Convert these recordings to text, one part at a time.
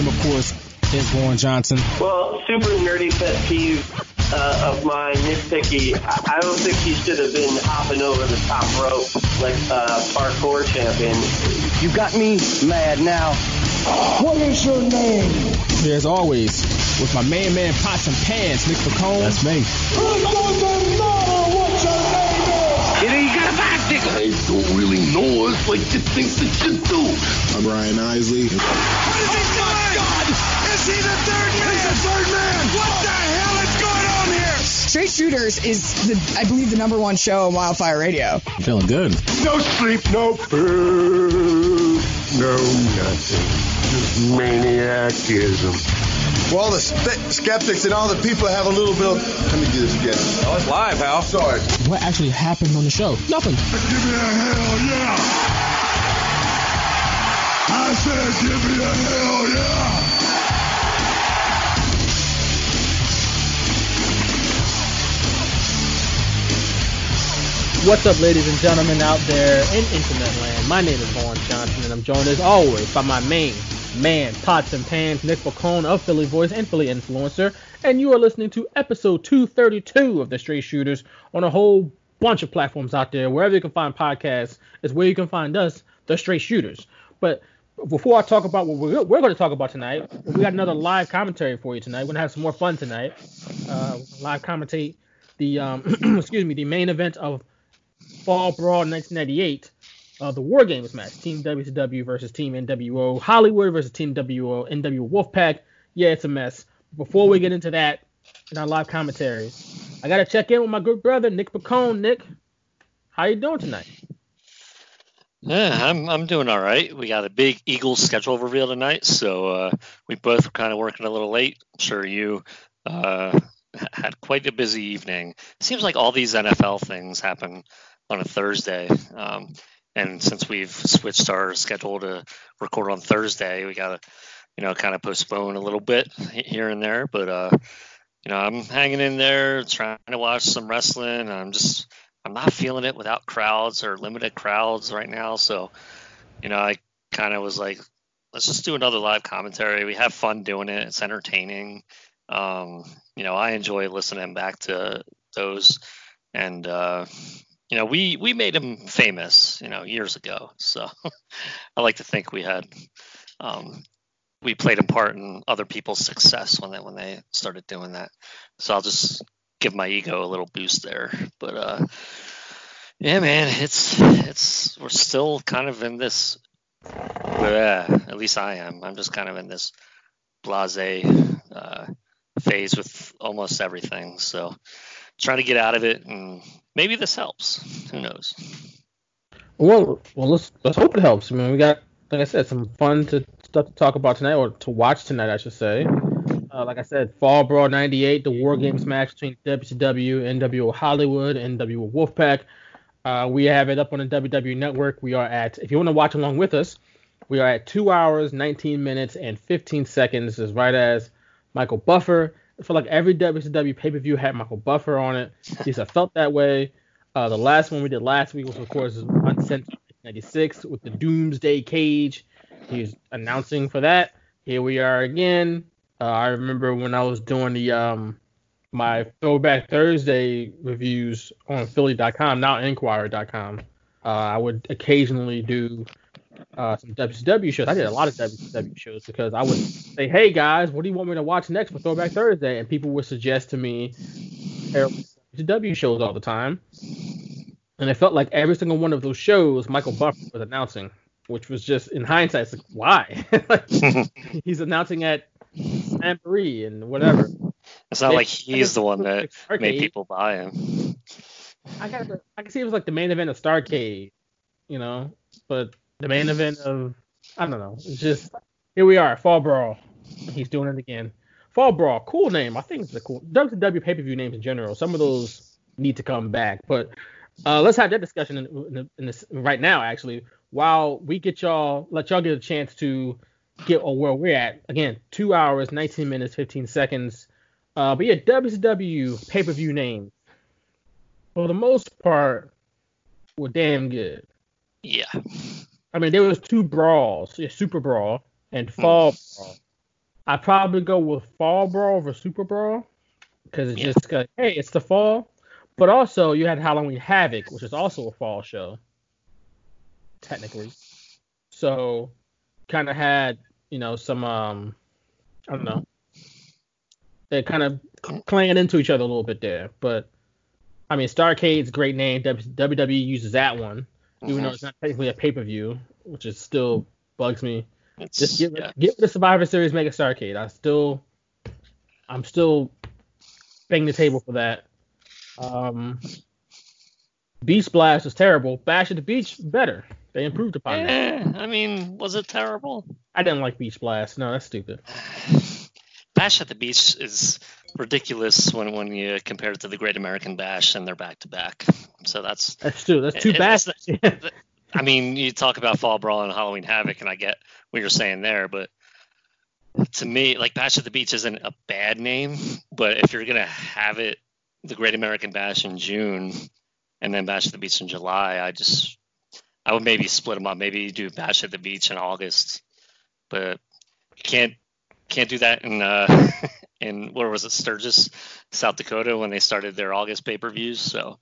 name, of course, is Vaughn Johnson. Well, super nerdy pet peeve uh, of mine, nitpicky. I, I don't think he should have been hopping over the top rope like a uh, parkour champion. You got me mad now. What is your name? As always, with my main man, Pots and Pans, Nick Piccone. That's me. It doesn't matter what your name is. You know, you got a bicycle. I don't really know us like you think that you do. I'm Ryan Isley. What is he oh my God! Is he the third man? He's the third man. What the hell is going on here? Straight Shooters is, the, I believe, the number one show on Wildfire Radio. I'm feeling good. No sleep, no food, no nothing. Just maniacism. Well, all the skeptics and all the people have a little bit of. Let me do this again. Oh, it's live, Hal. Sorry. What actually happened on the show? Nothing. Give me a hell yeah. I said, give me a hell yeah. What's up, ladies and gentlemen out there in internet land? My name is Vaughn Johnson, and I'm joined as always by my main man, Pots and Pans, Nick Falcone of Philly Voice and Philly Influencer, and you are listening to episode 232 of the Straight Shooters on a whole bunch of platforms out there. Wherever you can find podcasts is where you can find us, the Straight Shooters. But before I talk about what we're, we're going to talk about tonight, we got another live commentary for you tonight. We're going to have some more fun tonight. Uh, live commentate the um, excuse me the main event of Fall Brawl 1998, uh, the War Games match, Team WCW versus Team NWO, Hollywood versus Team WO, NWO Wolfpack. Yeah, it's a mess. Before we get into that in our live commentary, I gotta check in with my good brother Nick Piccone. Nick, how you doing tonight? Yeah, I'm I'm doing all right. We got a big Eagles schedule reveal tonight, so uh, we both were kind of working a little late. I'm sure you uh, had quite a busy evening. It seems like all these NFL things happen on a Thursday. Um, and since we've switched our schedule to record on Thursday, we got to, you know, kind of postpone a little bit here and there. But, uh, you know, I'm hanging in there, trying to watch some wrestling. I'm just, I'm not feeling it without crowds or limited crowds right now. So, you know, I kind of was like, let's just do another live commentary. We have fun doing it. It's entertaining. Um, you know, I enjoy listening back to those. And, uh, you know, we we made him famous, you know, years ago. So I like to think we had um, we played a part in other people's success when they when they started doing that. So I'll just give my ego a little boost there. But uh, yeah, man, it's it's we're still kind of in this. Yeah, at least I am. I'm just kind of in this blase uh, phase with almost everything. So trying to get out of it and maybe this helps. Who knows? Well, well, let's let's hope it helps. I mean, we got, like I said, some fun to stuff to talk about tonight, or to watch tonight, I should say. Uh, like I said, Fall Brawl '98, the War Games match between WCW, NWO Hollywood, and NWO Wolfpack. Uh, we have it up on the WWE Network. We are at, if you want to watch along with us, we are at two hours, 19 minutes, and 15 seconds, Is right as Michael Buffer I feel like every WCW pay per view had Michael Buffer on it. At least I felt that way. Uh, the last one we did last week was, of course, Uncensored 96 with the Doomsday Cage. He's announcing for that. Here we are again. Uh, I remember when I was doing the um my Throwback Thursday reviews on Philly.com, now Inquirer.com. Uh, I would occasionally do uh, some WCW shows. I did a lot of WCW shows because I would say, "Hey guys, what do you want me to watch next for Throwback Thursday?" And people would suggest to me WCW shows all the time. And it felt like every single one of those shows, Michael Buffer was announcing, which was just in hindsight, it's like, why? like, he's announcing at Slamboree and whatever. It's not they, like he's the one that like made people buy him. I got, I can see it was like the main event of Starcade, you know, but the main event of I don't know. It's just here we are, Fall Brawl. He's doing it again. Fall Brawl, cool name. I think it's a cool WCW pay per view names in general. Some of those need to come back, but uh, let's have that discussion in, in, in this right now. Actually, while we get y'all, let y'all get a chance to get or where we're at. Again, two hours, 19 minutes, 15 seconds. Uh, but yeah, WCW pay per view names for the most part were damn good. Yeah. I mean, there was two brawls, yeah, Super Brawl and Fall mm. Brawl. I'd probably go with Fall Brawl over Super Brawl because it's Yeah. just like, hey, it's the fall. But also, you had Halloween Havoc, which is also a fall show, technically. So, kind of had, you know, some, um, I don't know, they're kind of clanging into each other a little bit there. But, I mean, Starcade's a great name. W- WWE uses that one, even Mhm. though it's not technically a pay per view, which is still bugs me. It's, Just get yeah. get the Survivor Series, make it Starcade. I still, I'm still banging the table for that. Um, Beach Blast was terrible. Bash at the Beach better. They improved upon that. Eh, I mean, was it terrible? I didn't like Beach Blast. No, that's stupid. Bash at the Beach is ridiculous when when you compare it to the Great American Bash and they're back to back. So that's That's true. That's too It- I mean, you talk about Fall Brawl and Halloween Havoc, and I get what you're saying there, but to me, like Bash at the Beach isn't a bad name, but if you're gonna have it, the Great American Bash in June, and then Bash at the Beach in July, I just, I would maybe split them up. Maybe do Bash at the Beach in August, but can't can't do that in uh in where was it Sturgis, South Dakota when they started their August pay per views. So.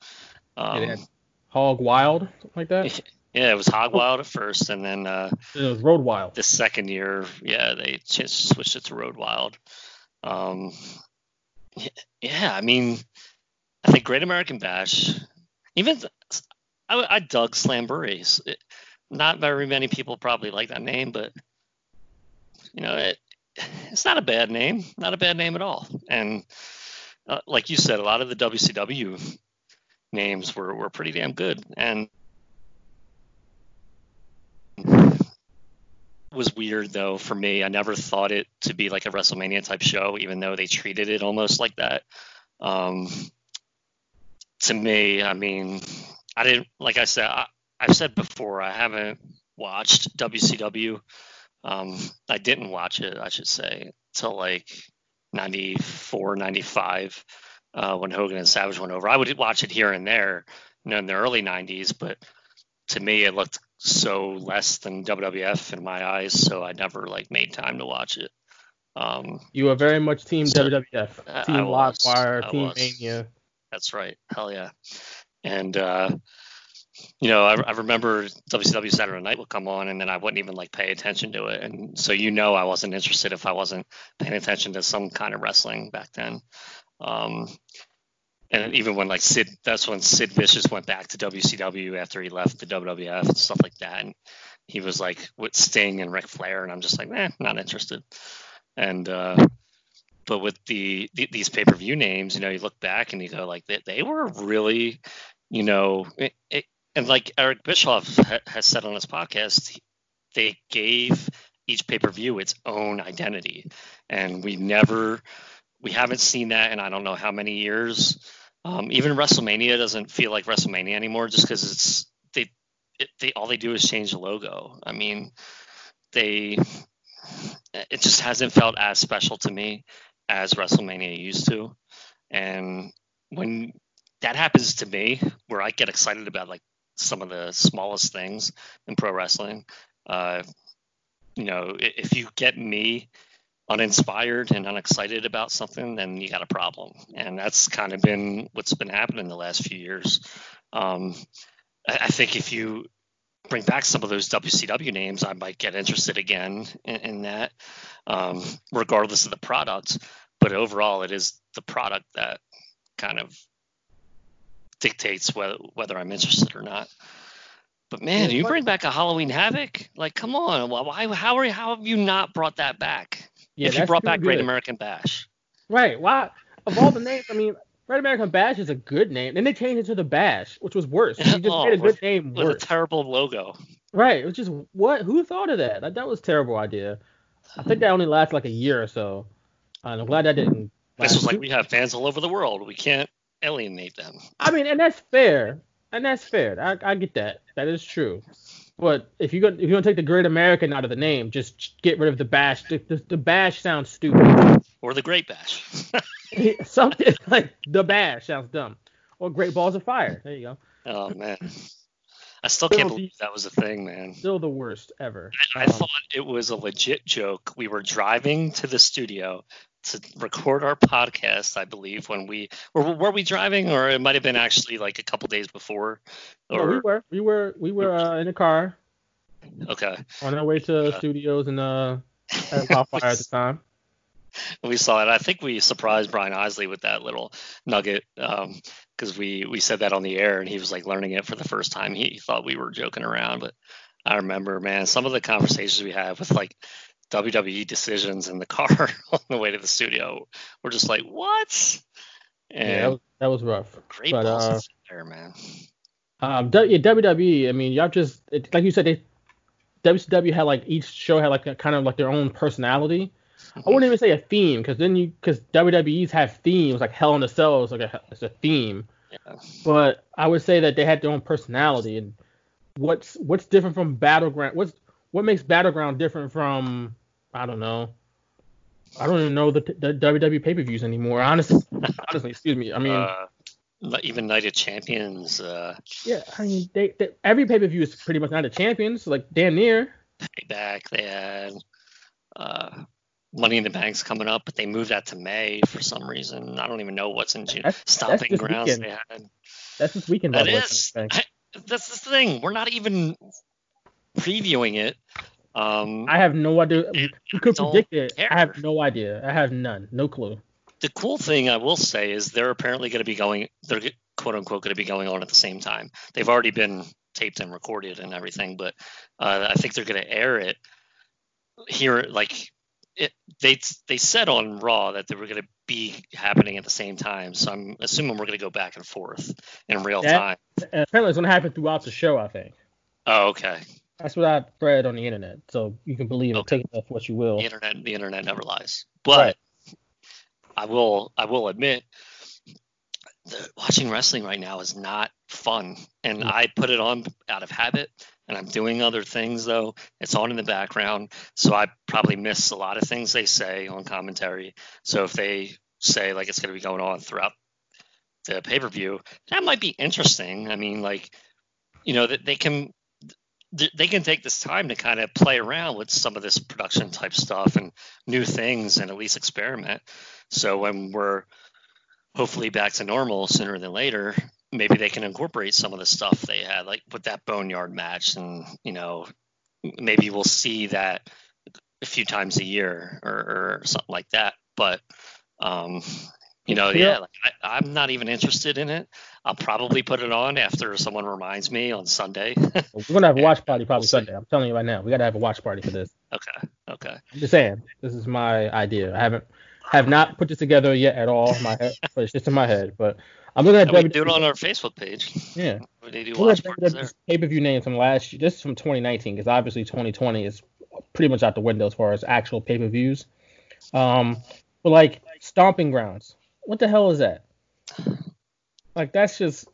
Um, Hog Wild, like that. yeah, it was Hog Wild at first, and then uh, It was Road Wild. the second year, yeah, they just switched it to Road Wild. Um, yeah, I mean, I think Great American Bash, even I, I dug Slamborees. It, not very many people probably like that name, but you know, it, it's not a bad name, not a bad name at all. And uh, like you said, a lot of the WCW names were, were pretty damn good. And was weird though for me. I never thought it to be like a WrestleMania type show, even though they treated it almost like that. Um, to me, I mean, I didn't like I said. I, I've said before, I haven't watched WCW. Um, I didn't watch it, I should say, till like 94, 95, uh, when Hogan and Savage went over. I would watch it here and there, you know, in the early 90s, but to me, it looked so less than WWF in my eyes, so I never like made time to watch it. Um, You are very much Team So- WWF, Team. Livewire, Team was. Mania. That's right. Hell yeah. And uh, you know, I, I remember WCW Saturday Night would come on, and then I wouldn't even like pay attention to it. And so you know, I wasn't interested if I wasn't paying attention to some kind of wrestling back then. Um, and even when like Sid, that's when Sid Vicious went back to WCW after he left the WWF and stuff like that. And he was like with Sting and Ric Flair, and I'm just like, eh, not interested. And uh, but with the, the these pay per view names, you know, you look back and you go like they, they were really, you know, it, it, and like Eric Bischoff ha- has said on his podcast, they gave each pay per view its own identity, and we never, we haven't seen that in I don't know how many years. Um, even WrestleMania doesn't feel like WrestleMania anymore, just because it's they, it, they all they do is change the logo. I mean, they, it just hasn't felt as special to me as WrestleMania used to. And when that happens to me, where I get excited about like some of the smallest things in pro wrestling, uh, you know, if you get me uninspired and unexcited about something, then you got a problem. And that's kind of been what's been happening the last few years. Um, I, I think if you bring back some of those WCW names, I might get interested again in, in that, um, regardless of the product. But overall, it is the product that kind of dictates whether whether I'm interested or not. But man, you bring back a Halloween Havoc? Like, come on! Why? why- How are you, how have you not brought that back? Yeah, if you brought back Great. American Bash, Right. Why? Of all the names, I mean, Great American Bash is a good name. Then they changed it to the Bash, which was worse. You just Oh, made a good with- name with a terrible logo. Right. It was just what? Who thought of that? Like, that was a terrible idea. I think that only lasted like a year or so. I'm glad that didn't. This was like too- we have fans all over the world. We can't alienate them. I mean, and that's fair. And that's fair. I, I get that. That is true. But if you go, if you're gonna take the Great American out of the name, just get rid of the bash. The, the, the bash sounds stupid. Or the Great Bash. Something like the bash sounds dumb. Or Great Balls of Fire. There you go. Oh man. I still can't believe that was a thing, man. Still the worst ever. I, I um, thought it was a legit joke. We were driving to the studio to record our podcast, I believe, when we were were we driving, or it might have been actually like a couple days before. Or, no, we were we were we were uh, in a car. Okay. On our way to uh, studios and uh, at Wildfire at the time. We saw it. I think we surprised Brian Isley with that little nugget because um, we we said that on the air and he was like learning it for the first time. He, thought we were joking around, but I remember, man, some of the conversations we had with like WWE decisions in the car on the way to the studio. We're just like, what? And yeah, that was, that was rough. Great but, uh, there, man. Um, w, WWE. I mean, y'all just it, like you said, they WCW had like each show had like a, kind of like their own personality. I wouldn't even say a theme because then you because WWE's have themes like Hell in a Cell is like a, it's a theme. Yeah. But I would say that they had their own personality and what's what's different from Battleground? What's what makes Battleground different from I don't know. I don't even know the, the WWE pay per views anymore. Honestly, honestly, excuse me. I mean, uh, even Night of Champions. Uh, yeah, I mean, they, they every pay per view is pretty much Night of Champions, like damn near. Payback. They had uh, Money in the Bank's coming up, but they moved that to May for some reason. I don't even know what's in June. That's, Stomping that's grounds weekend. they had. That's this weekend. That is. I, that's the thing. We're not even previewing it. Um, I have no idea. We could predict it. Care. I have no idea. I have none. No clue. The cool thing I will say is they're apparently going to be going. They're quote unquote going to be going on at the same time. They've already been taped and recorded and everything, but uh, I think they're going to air it here. Like it, they they said on Raw that they were going to be happening at the same time. So I'm assuming we're going to go back and forth in real that, time. Apparently, it's going to happen throughout the show. I think. Oh, okay. That's what I read on the internet, so you can believe it. Okay. Take it for what you will. The internet, the internet never lies. But right. I will, I will admit, the, watching wrestling right now is not fun, and mm-hmm. I put it on out of habit. And I'm doing other things though. It's on in the background, so I probably miss a lot of things they say on commentary. So if they say like it's going to be going on throughout the pay per view, that might be interesting. I mean, like you know that they can they can take this time to kind of play around with some of this production type stuff and new things and at least experiment. So when we're hopefully back to normal sooner than later, maybe they can incorporate some of the stuff they had, like with that boneyard match, and you know, maybe we'll see that a few times a year or, or something like that. But um, you know, yeah, yeah like I, am not even interested in it. I'll probably put it on after someone reminds me on Sunday. We're gonna have a watch party probably Sunday. I'm telling you right now, we gotta have a watch party for this. Okay. Okay. I'm just saying, this is my idea. I haven't have not put this together yet at all. My head, but it's just in my head. But I'm looking at WWE. We do it on our Facebook page. Yeah. We do watch parties Pay per view names from last year. This is from 2019 because obviously 2020 is pretty much out the window as far as actual pay per views. Um, but like Stomping Grounds what the hell is that? Like that's just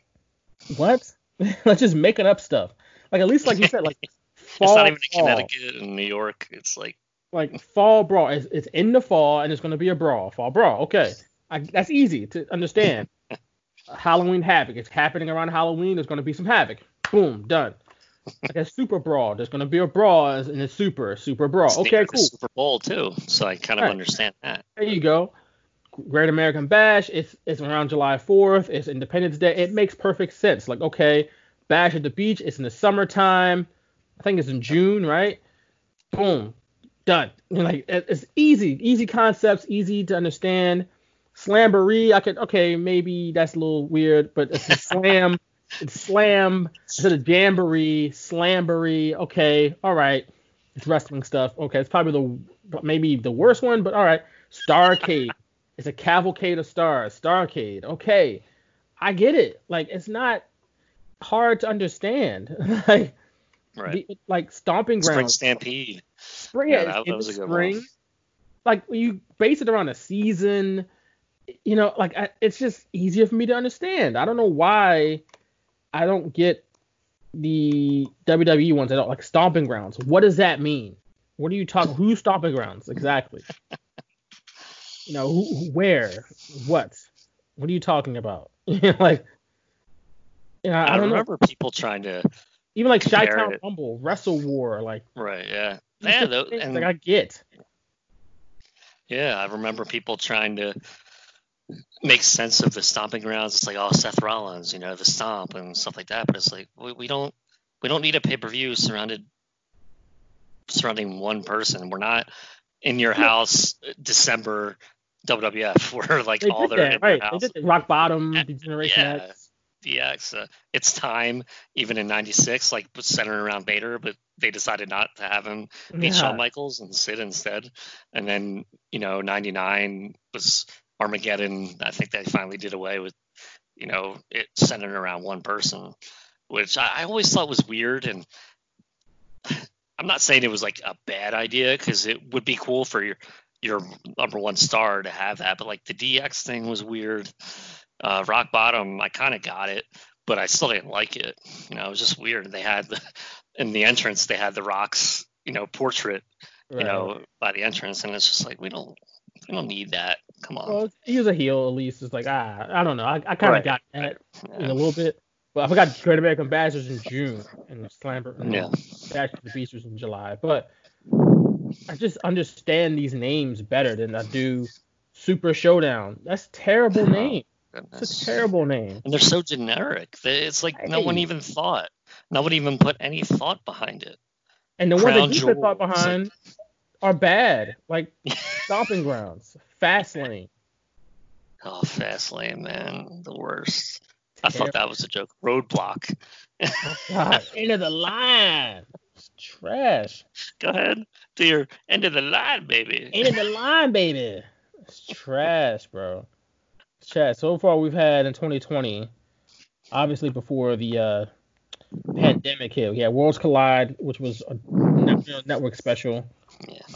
what? Let's just making up stuff. Like at least like you said, like fall, it's not even in Connecticut and New York. It's like like fall brawl. It's, it's in the fall and it's going to be a brawl. Fall brawl. Okay, I, that's easy to understand. Halloween Havoc. It's happening around Halloween. There's going to be some Havoc. Boom, done. Like a Super Brawl. There's going to be a brawl and a Super Super Brawl. It's okay, cool. Super Bowl too, so I kind of right. understand that. There you go. Great American Bash. It's it's around July 4th. It's Independence Day. It makes perfect sense. Like okay, Bash at the beach. It's in the summertime. I think it's in June, right? Boom, done. Like it's easy, easy concepts, easy to understand. Slamboree, I could okay, maybe that's a little weird, but it's a slam. it's slam instead of jamboree, slamboree. Okay, all right. It's wrestling stuff. Okay, it's probably the maybe the worst one, but all right. Starcade. It's a cavalcade of stars. Starcade. Okay. I get it. Like it's not hard to understand. like right. the, like stomping ground. Spring Stampede. Spring. Yeah, that, that was a good spring. One. Like you base it around a season. You know, like I, it's just easier for me to understand. I don't know why I don't get the WWE ones at all. Like stomping grounds. What does that mean? What are you talking? Who's stomping grounds exactly? you know, who, where, what, what are you talking about? like, you know, I, I, don't remember know. people trying to Even like Chi Town. Rumble, Wrestle War, like Right. Yeah. Yeah. Though, and like I get. Yeah, I remember people trying to make sense of the stomping grounds. It's like, oh, Seth Rollins, you know, the stomp and stuff like that. But it's like we, we don't we don't need a pay per view surrounded surrounding one person. We're not in your house uh, December WWF where like They all their that, right? your They did the Rock Bottom, Degeneration yeah. X. DX. Uh, it's time, even in '96, like was centered around Vader, but they decided not to have him beat Yeah. Shawn Michaels and Sid instead. And then, you know, '99 was Armageddon. I think they finally did away with, you know, it centered around one person, which I, I always thought was weird. And I'm not saying it was like a bad idea because it would be cool for your your number one star to have that, but like the DX thing was weird. Uh, Rock Bottom, I kind of got it, but I still didn't like it. You know, it was just weird. They had the, in the entrance, they had the Rock's, you know, portrait, you know, by the entrance, and it's just like we don't, we don't need that. Come on. Well, he was a heel at least. It's like ah, I don't know. I, I kind of Right. got that in Yeah. a little bit, but I forgot Great American Bash was in June and Slamber. Yeah. Bash at the Beach was in July. But I just understand these names better than I do Super Showdown. That's terrible name. It's a terrible name. And they're so generic. It's like no one even thought. No one even put any thought behind it. And the ones that you put thought Jewel. It's behind are bad, like Stomping Grounds, Fastlane. Oh, Fastlane, man, the worst. I thought that was a joke. Roadblock. Oh, God, end of the line. It's trash. Go ahead. Do your end of the line, baby. End of the line, baby. It's trash, bro. Trash. So far, we've had in 2020, obviously before the uh, pandemic hit, we had Worlds Collide, which was a net- you know, network special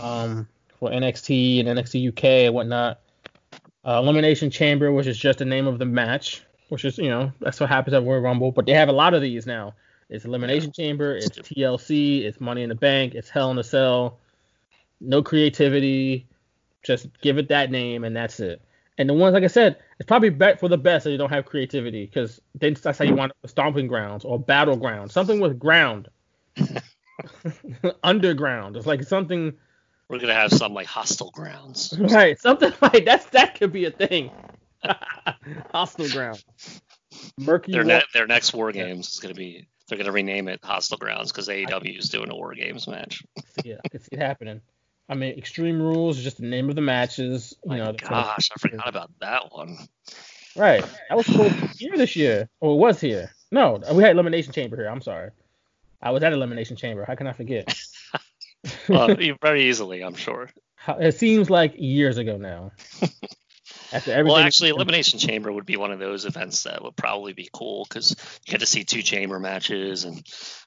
um, for NXT and NXT UK and whatnot. Uh, Elimination Chamber, which is just the name of the match, which is, you know, that's what happens at Royal Rumble. But they have a lot of these now. It's Elimination Chamber, it's TLC, it's Money in the Bank, it's Hell in a Cell. No creativity. Just give it that name and that's it. And the ones, like I said, it's probably bet for the best that you don't have creativity because then that's how you want stomping grounds or battleground. Something with ground. Underground. It's like something We're gonna have some like hostile grounds. Right, something like that's that could be a thing. Hostile ground. Murky. Their ne- their next war games is gonna be they're gonna rename it Hostile Grounds because AEW is doing a war games match. yeah, see it happening. I mean, Extreme Rules is just the name of the matches. You My know, gosh, I forgot about that one. Right. That was supposed to be here this year. Or it was here. No, we had Elimination Chamber here. I'm sorry. I was at Elimination Chamber. How can I forget? Uh, very easily, I'm sure. It seems like years ago now. After everything. Well, actually, Elimination Chamber would be one of those events that would probably be cool because you get to see two chamber matches, and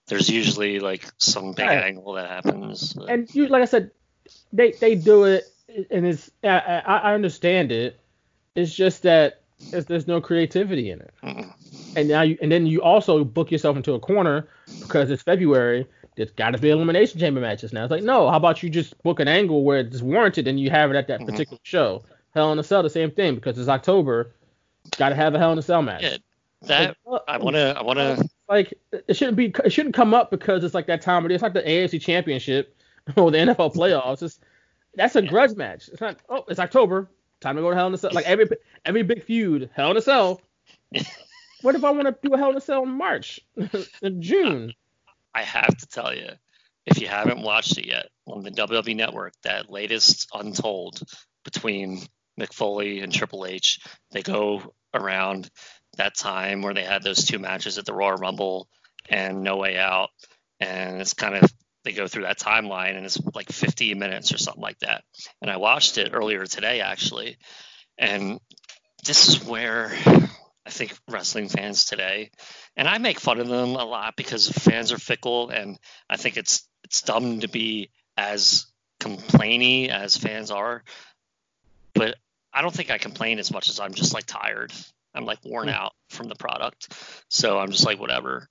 there's usually like some big Right. angle that happens. but- and you, like I said, they they do it, and it's I, I I understand it. It's just that there's, there's no creativity in it. And now you, and then you also book yourself into a corner because it's February. There's got to be elimination chamber matches now. It's like no, how about you just book an angle where it's warranted and you have it at that Mhm. particular show. Hell in a Cell, the same thing because it's October. Got to have a Hell in a Cell match. Yeah, that Like, I want to. I want to. like it shouldn't be it shouldn't come up because it's like that time of year. It's like the AFC Championship or oh, the NFL playoffs. It's that's a grudge match. It's not. Oh, it's October. Time to go to Hell in a Cell. Like every every big feud, Hell in a Cell. what if I want to do a Hell in a Cell in March, in June? I have to tell you, if you haven't watched it yet on the WWE Network, that latest Untold between Mick Foley and Triple H, they go around that time where they had those two matches at the Royal Rumble and No Way Out, and it's kind of they go through that timeline and it's like 15 minutes or something like that. And I watched it earlier today actually, and this is where I think wrestling fans today, and I make fun of them a lot because fans are fickle, and I think it's it's dumb to be as complainy as fans are. But I don't think I complain as much as I'm just like tired. I'm like worn hmm. out from the product, so I'm just like whatever.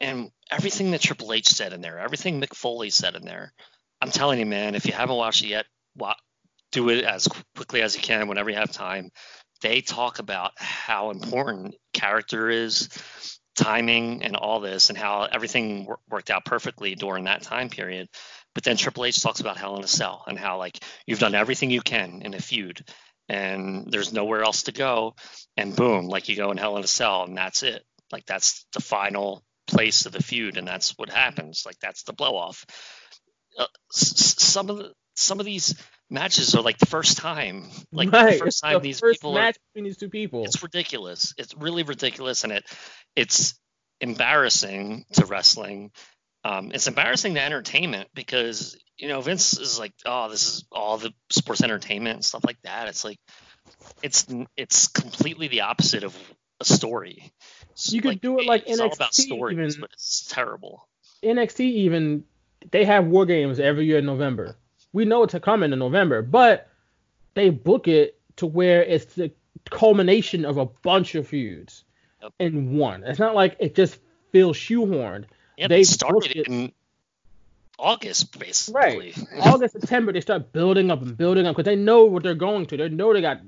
And everything that Triple H said in there, everything Mick Foley said in there, I'm telling you, man, if you haven't watched it yet, do it as quickly as you can whenever you have time they talk about how important character is timing and all this and how everything wor- worked out perfectly during that time period. But then Triple H talks about Hell in a Cell and how like you've done everything you can in a feud and there's nowhere else to go and boom, like you go in Hell in a Cell and that's it. Like that's the final place of the feud and that's what happens. Like that's the blow off. Uh, s- some of the some of these matches are like the first time, like right. the first time the these first people match are. between these two people. It's ridiculous. It's really ridiculous, and it it's embarrassing to wrestling. Um, it's embarrassing to entertainment because you know Vince is like, oh, this is all the sports entertainment and stuff like that. It's like it's it's completely the opposite of a story. You could do it like it's all about NXT stories, even. but it's terrible. NXT even they have war games every year in November. We know it's coming in November, but they book it to where it's the culmination of a bunch of feuds Yep. in one. It's not like it just feels shoehorned. Yeah, They they started it- in August, basically. Right. August, September, they start building up and building up because they know what they're going to. They know they got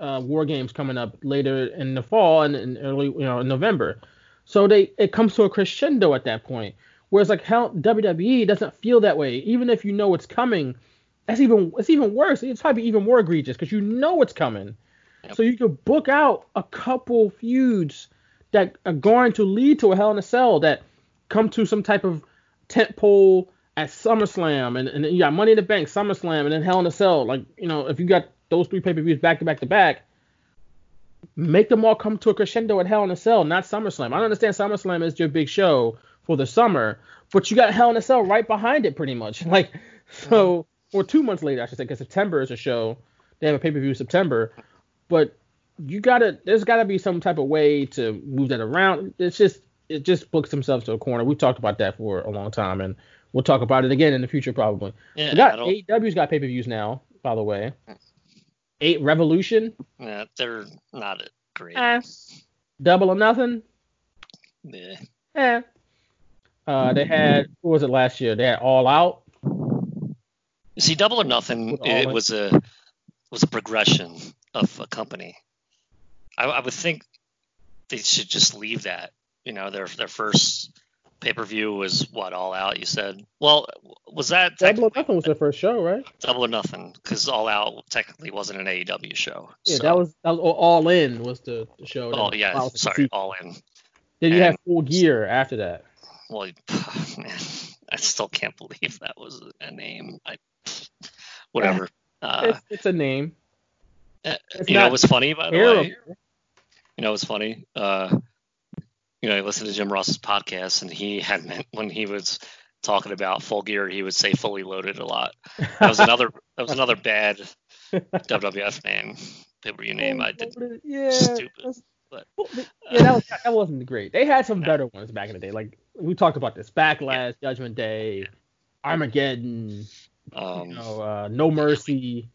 uh, war games coming up later in the fall and in early, you know, in November. So they it comes to a crescendo at that point. Whereas like how WWE doesn't feel that way. Even if you know it's coming, that's even it's even worse. It's probably even more egregious because you know it's coming. Yep. So you could book out a couple feuds that are going to lead to a Hell in a Cell that come to some type of tent pole at SummerSlam, and, and then you got Money in the Bank, SummerSlam, and then Hell in a Cell. Like, you know, if you got those three pay per views back to back to back, make them all come to a crescendo at Hell in a Cell, not SummerSlam. I don't understand SummerSlam is your big show for the summer, but you got Hell in a Cell right behind it, pretty much. Like, so, uh-huh. or two months later, I should say, because September is a show. They have a pay per view September, but you gotta, there's gotta be some type of way to move that around. It's just, it just books themselves to a corner. We've talked about that for a long time, and we'll talk about it again in the future probably. Yeah, we got AEW's got pay per views now, by the way. Mm. Eight Revolution, yeah, they're not great. eh. Double or Nothing, Yeah. eh. Uh, they had what was it last year? They had All Out. See, Double or Nothing, it in. was a was a progression of a company. I, I would think they should just leave that. You know, their their first pay per view was what All Out. You said. Well, was that Double or Nothing was the first show, right? Double or Nothing? Because All Out technically wasn't an AEW show. Yeah, so- that was that was All In was the, show. Oh yeah, that was the sorry. All In. Then you and- Full Gear after that. Well, man, I still can't believe that was a name. I, whatever. Uh, it's, it's a name. uh, you know what's funny by the Terrible. way? You know what's funny? Uh, you know, I listened to Jim Ross's podcast, and he had meant when he was talking about full gear, he would say fully loaded a lot. That was another. that was another bad WWF name, pay per view name. I did. Yeah, stupid, but- yeah, that was that wasn't great. They had some better ones back in the day. Like we talked about this Backlash, Judgment Day, Armageddon, Um, you know, uh, No Mercy.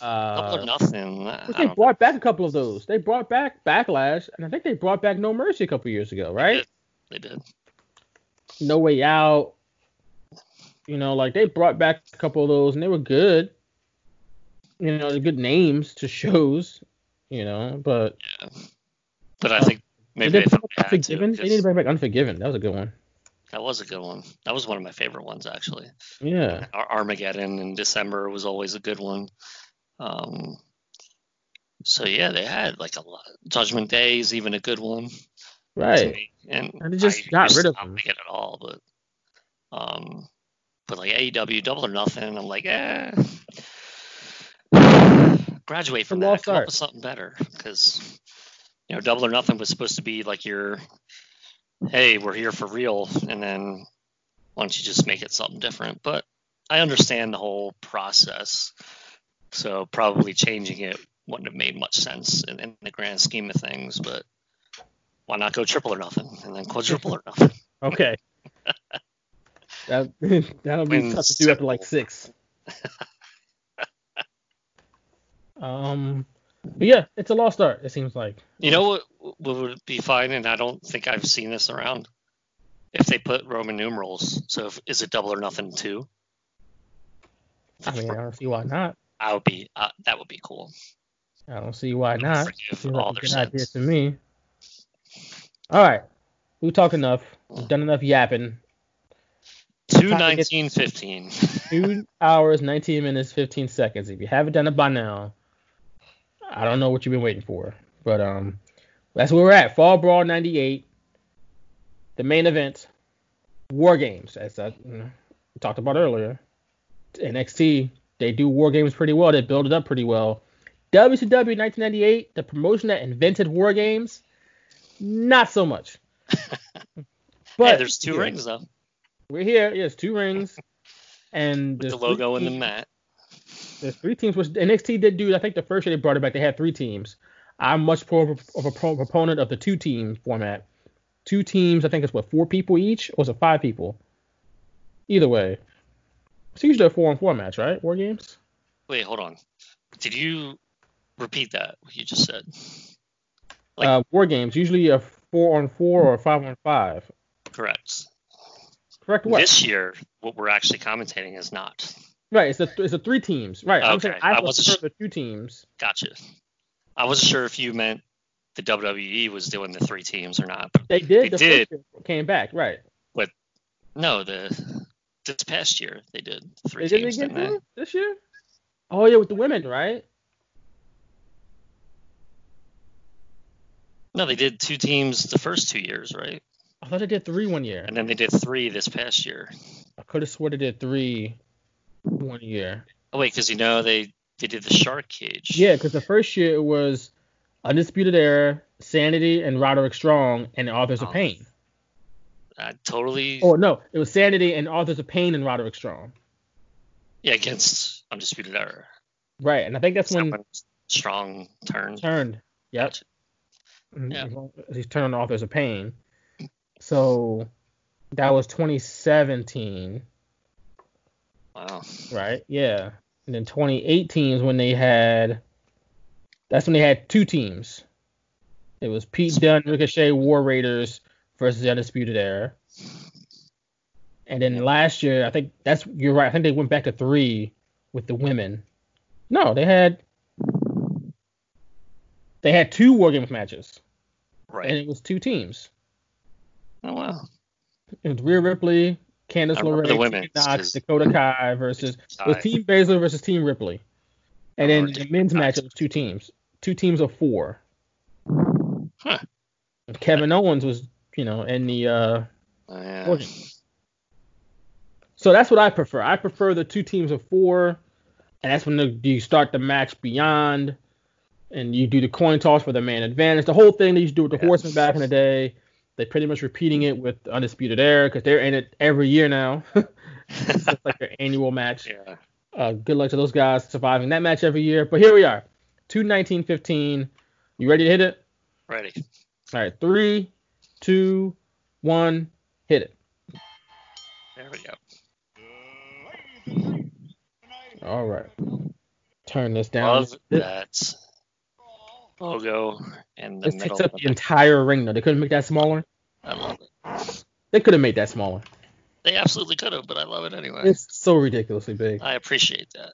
Double or Uh, nothing. They brought back a couple of those. They brought back Backlash, and I think they brought back No Mercy a couple years ago, right? They did. No Way Out. You know, like they brought back a couple of those, and they were good. You know, they're good names to shows. You know, but Yeah. But I think maybe they they thought they back had to. Unforgiven? They need to 'cause bring back Unforgiven. That was a good one. That was a good one. That was one of my favorite ones actually. Yeah. Ar- Armageddon in December was always a good one. Um, so yeah, they had like a lot. Judgment Day is even a good one. Right. And, And they just I got rid of them. like it at all, but um, but like AEW Double or Nothing, I'm like, eh. Graduate from that. Come up with something better, because you know Double or Nothing was supposed to be like your, hey, we're here for real, and then why don't you just make it something different? But I understand the whole process, so probably changing it wouldn't have made much sense in, in the grand scheme of things. But why not go triple or nothing and then quadruple or nothing? Okay. that that'll be tough to do after like six. um. But yeah, it's a lost art. It seems like. You know what, what would be fine, and I don't think I've seen this around. If they put Roman numerals, so if, is it double or nothing too? I mean, I don't see why not. I would be uh, that would be cool. I don't see why not. Seems all like their good idea to me. All right. We talked enough. We've done enough yapping. Two nineteen fifteen. Two hours, 19 minutes, 15 seconds. If you haven't done it by now, I don't know what you've been waiting for. But um, that's where we're at. Fall Brawl 98. The main event, War Games, as I you know, talked about earlier. NXT, they do War Games pretty well. They build it up pretty well. WCW 1998, the promotion that invented War Games, not so much. but hey, there's two rings though. We're here. Yes, two rings. And the logo and the mat. There's three teams, which NXT did do. I think the first year they brought it back, they had three teams. I'm much more of a proponent of the two team format. Two teams, I think it's what four people each, or was it five people? Either way, it's usually a four on four match, right? War games. Wait, hold on. Did you repeat that? What you just said? Like, uh, war games usually a four on four or five on five. Correct. Correct what? This year, what we're actually commentating is not. Right, it's a it's a three teams. Right, okay. I'm saying I, I wasn't sure the two teams. Gotcha. I wasn't sure if you meant the WWE was doing the three teams or not. They did. They the did. came back, right? But no, the this past year they did three they teams. Did they get this year? Oh yeah, with the women, right? No, they did two teams the first two years, right? I thought they did three one year. And then they did three this past year. I could have swore they did three one year. Oh wait, because you know they they did the shark cage. Yeah, because the first year it was Undisputed Era, Sanity, and Roderick Strong, and the Authors oh. of Pain. I totally. Oh no, it was Sanity and Authors of Pain and Roderick Strong. Yeah, against Undisputed Era. Right, and I think that's, that's when Strong turned. Turned. Yep. Mm-hmm. Yeah. He's turned on Authors of Pain. So that was 2017. Wow. Right? Yeah. And then 2018 is when they had. That's when they had two teams. It was Pete Dunne, Ricochet, War Raiders versus the Undisputed Era. And then last year, I think that's you're right. I think they went back to three with the women. No, they had they had two War Games matches. Right. And it was two teams. Oh wow. It was Rhea Ripley, Candice LeRae, Nox, Dakota Kai versus with Team Baszler versus Team Ripley. And then the men's match it was two teams. Two teams of four. Huh. Kevin Owens was, you know, in the uh oh, yeah. So that's what I prefer. I prefer the two teams of four, and that's when the, you start the match beyond, and you do the coin toss for the man advantage. The whole thing you used to do with the yeah. horsemen back in the day. They're pretty much repeating it with Undisputed Era because they're in it every year now. it's like their annual match. Yeah. Uh, good luck to those guys surviving that match every year. But here we are, two nineteen fifteen. You ready to hit it? Ready. All right, three, two, one, hit it. There we go. All right. Turn this down. Love that logo in the this middle. takes up the entire ring though. They couldn't make that smaller. I love it. They could have made that smaller. They absolutely could have, but I love it anyway. It's so ridiculously big. I appreciate that.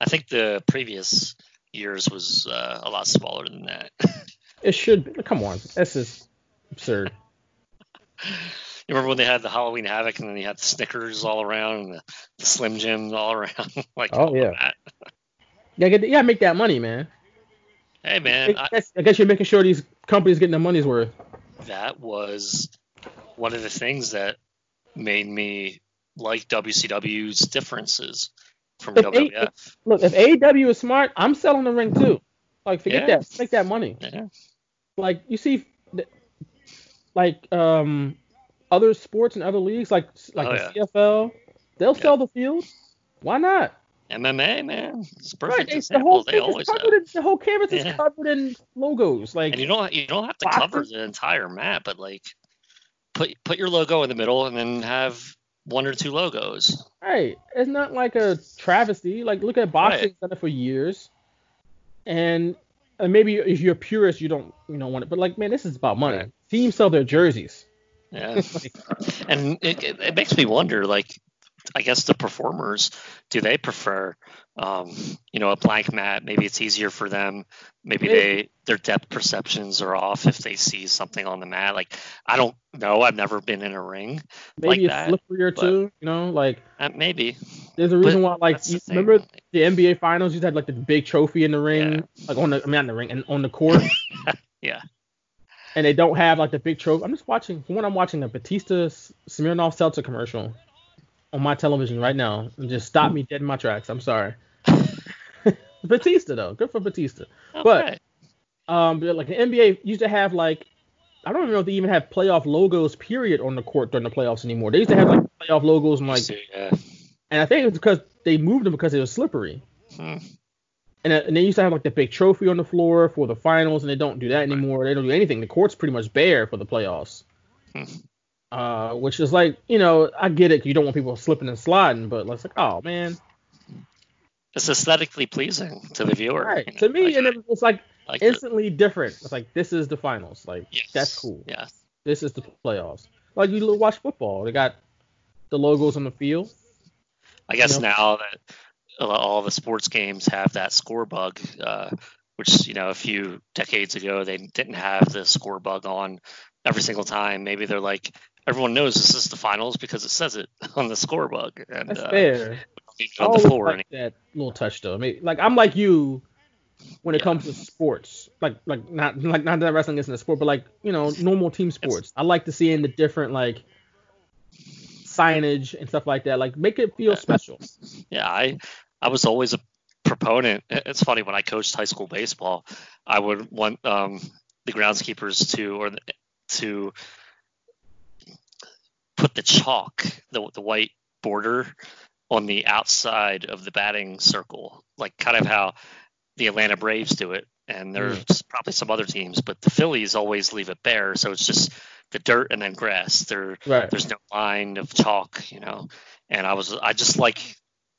I think the previous years was uh, a lot smaller than that. it should be. Come on, this is absurd. You remember when they had the Halloween Havoc and then you had the Snickers all around and the, the Slim Jim all around? like, oh yeah. yeah, get, yeah, make that money, man. Hey man, I guess, I guess, you're making sure these companies getting their money's worth. That was one of the things that made me like WCW's differences from if WWF. A, look, if AEW is smart, I'm selling the ring too. Like forget yeah. that, make that money. Yeah. Like you see, like um other sports and other leagues, like like oh, the yeah. CFL, they'll yeah. sell the field. Why not? MMA, man. It's perfect right, example. The whole, they always have. In, the whole canvas yeah. is covered in logos. Like, and you don't you don't have to boxes. cover the entire map, but like put put your logo in the middle and then have one or two logos. Right. It's not like a travesty. Like look at boxing right. done it for years, and and maybe if you're a purist, you don't you don't want it. But like, man, this is about money. Right. Teams sell their jerseys. Yeah. and it, it, it makes me wonder, like I guess the performers do they prefer um, you know a blank mat? Maybe it's easier for them. Maybe they their depth perceptions are off if they see something on the mat. Like I don't know. I've never been in a ring Maybe like a that. slippery or two. You know, like Uh, maybe. There's a reason why. Like the you thing. remember the NBA Finals? You had like the big trophy in the ring, like on the I mean not in the ring and on the court. Yeah. and they don't have like the big trophy. I'm just watching. For when I'm watching the Batista Smirnoff Seltzer commercial on my television right now, and just stop me dead in my tracks. I'm sorry. Batista though, good for Batista. But um, but, like the NBA used to have like I don't even know if they even have playoff logos period on the court during the playoffs anymore. They used to have like playoff logos and like, yeah. And I think it's because they moved them because it was slippery. Hmm. And, uh, and they used to have like the big trophy on the floor for the finals, and they don't do that anymore. They don't do anything. The court's pretty much bare for the playoffs. Hmm. Uh, which is like, you know, I get it. You don't want people slipping and sliding, but it's like, oh man, It's aesthetically pleasing to the viewer. right? you know, To me, like, and it was like like it. instantly different. It's like this is the finals. Like that's cool. Yeah. This is the playoffs. Like you watch football, they got the logos on the field. I guess You know? now that all the sports games have that score bug, uh, which you know a few decades ago they didn't have the score bug on every single time. Maybe they're like everyone knows this is the finals because it says it on the score bug, and That's uh, fair. we don't need it I on the floor. like that little touch though. I mean, like I'm like you when it comes to sports. Like like not like not that wrestling isn't a sport, but like you know normal team sports. I like to see in the different like signage and stuff like that. Like make it feel special. Yeah, I I was always a proponent. It's funny when I coached high school baseball, I would want um, the groundskeepers to or the, to put the chalk, the the white border on the outside of the batting circle, like kind of how the Atlanta Braves do it. And there's probably some other teams, but the Phillies always leave it bare, so it's just the dirt and then grass. There, Right. there's no line of chalk, you know. And I was, I just like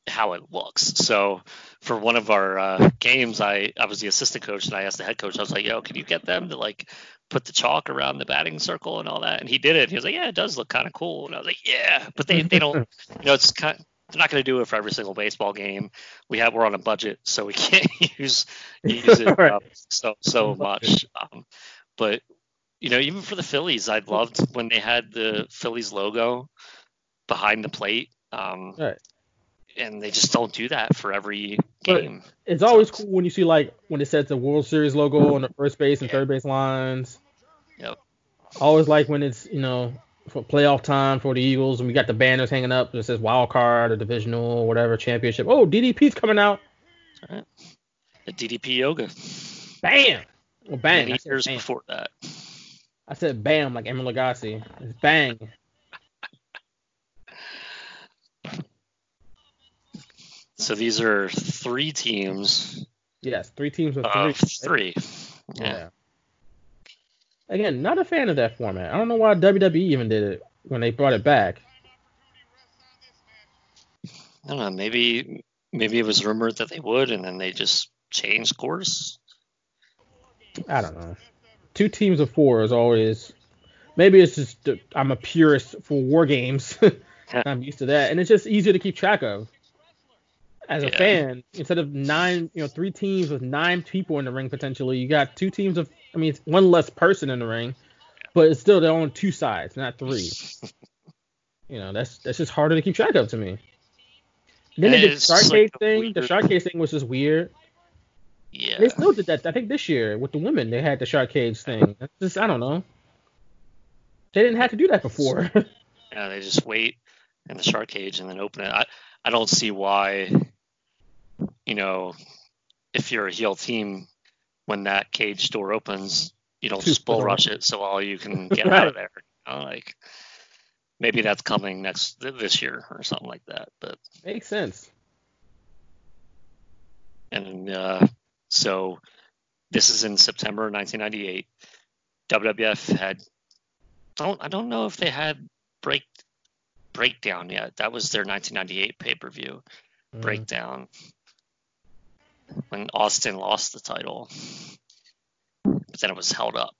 how it looks. So for one of our uh, games, I I was the assistant coach and I asked the head coach, I was like, "Yo, can you get them to like put the chalk around the batting circle and all that?" And he did it. He was like, "Yeah, it does look kind of cool." And I was like, "Yeah," but they they don't, you know, it's kind. They're not going to do it for every single baseball game. We have we're on a budget, so we can't use use it Right. uh, so so much. Um, but you know, even for the Phillies, I loved when they had the Phillies logo behind the plate. Um, Right. and they just don't do that for every But game. It's always cool when you see like when it says the World Series logo on the first base and third base lines. Yep. Always like when it's you know for playoff time for the Eagles and we got the banners hanging up that says wild card or divisional or whatever championship. Oh, DDP's coming out. The DDP yoga. Bam. Well, bang. Many years bam. before that. I said bam like Emeril Lagasse. It's bang. So these are three teams Yes, three teams of uh, three. of three. Yeah. Yeah. Again, not a fan of that format. I don't know why WWE even did it when they brought it back. I don't know. Maybe maybe it was rumored that they would, and then they just changed course. I don't know. Two teams of four is always. Maybe it's just I'm a purist for war games. I'm used to that, and it's just easier to keep track of. As a Yeah. fan, instead of nine, you know, three teams with nine people in the ring potentially, you got two teams of. I mean, it's one less person in the ring, but it's still they're on two sides, not three. you know, that's that's just harder to keep track of to me. Then And the it's shark just like thing. The weird- shark cage thing was just weird. Yeah. They still did that. I think this year with the women, they had the shark cage thing. That's just I don't know. They didn't have to do that before. Yeah, they just wait in the shark cage and then open it. I, I don't see why, you know, if you're a heel team, when that cage door opens, you don't just bull rush it so all you can get out of there. You know, like maybe that's coming next this year or something like that. But Makes sense. and uh, so this is in September 1998. WWF had don't I don't know if they had break breakdown yet. That was their 1998 pay per view Mm. breakdown when Austin lost the title, but then it was held up.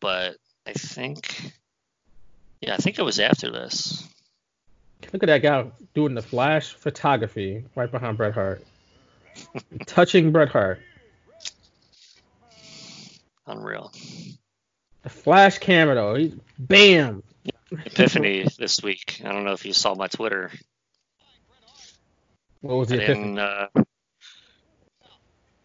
But I think, yeah, I think it was after this. Look at that guy doing the flash photography right behind Bret Hart. Touching Bret Hart. Unreal. The flash camera though. Bam. Epiphany this week. I don't know if you saw my Twitter. What was the I epiphany? didn't, uh,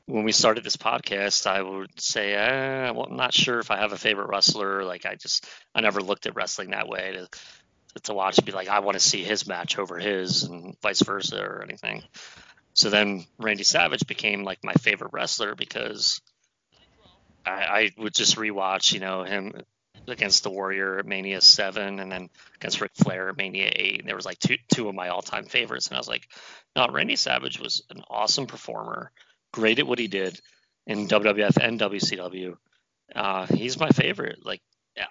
when we started this podcast, I would say eh, well, I'm not sure if I have a favorite wrestler. Like I just I never looked at wrestling that way to to watch be like I want to see his match over his and vice versa or anything. So then Randy Savage became like my favorite wrestler because I, I would just rewatch, you know, him against the Warrior at Mania Seven, and then against Ric Flair at Mania Eight. And there was like two two of my all time favorites, and I was like, no, Randy Savage was an awesome performer, great at what he did in WWF and WCW. Uh, he's my favorite. Like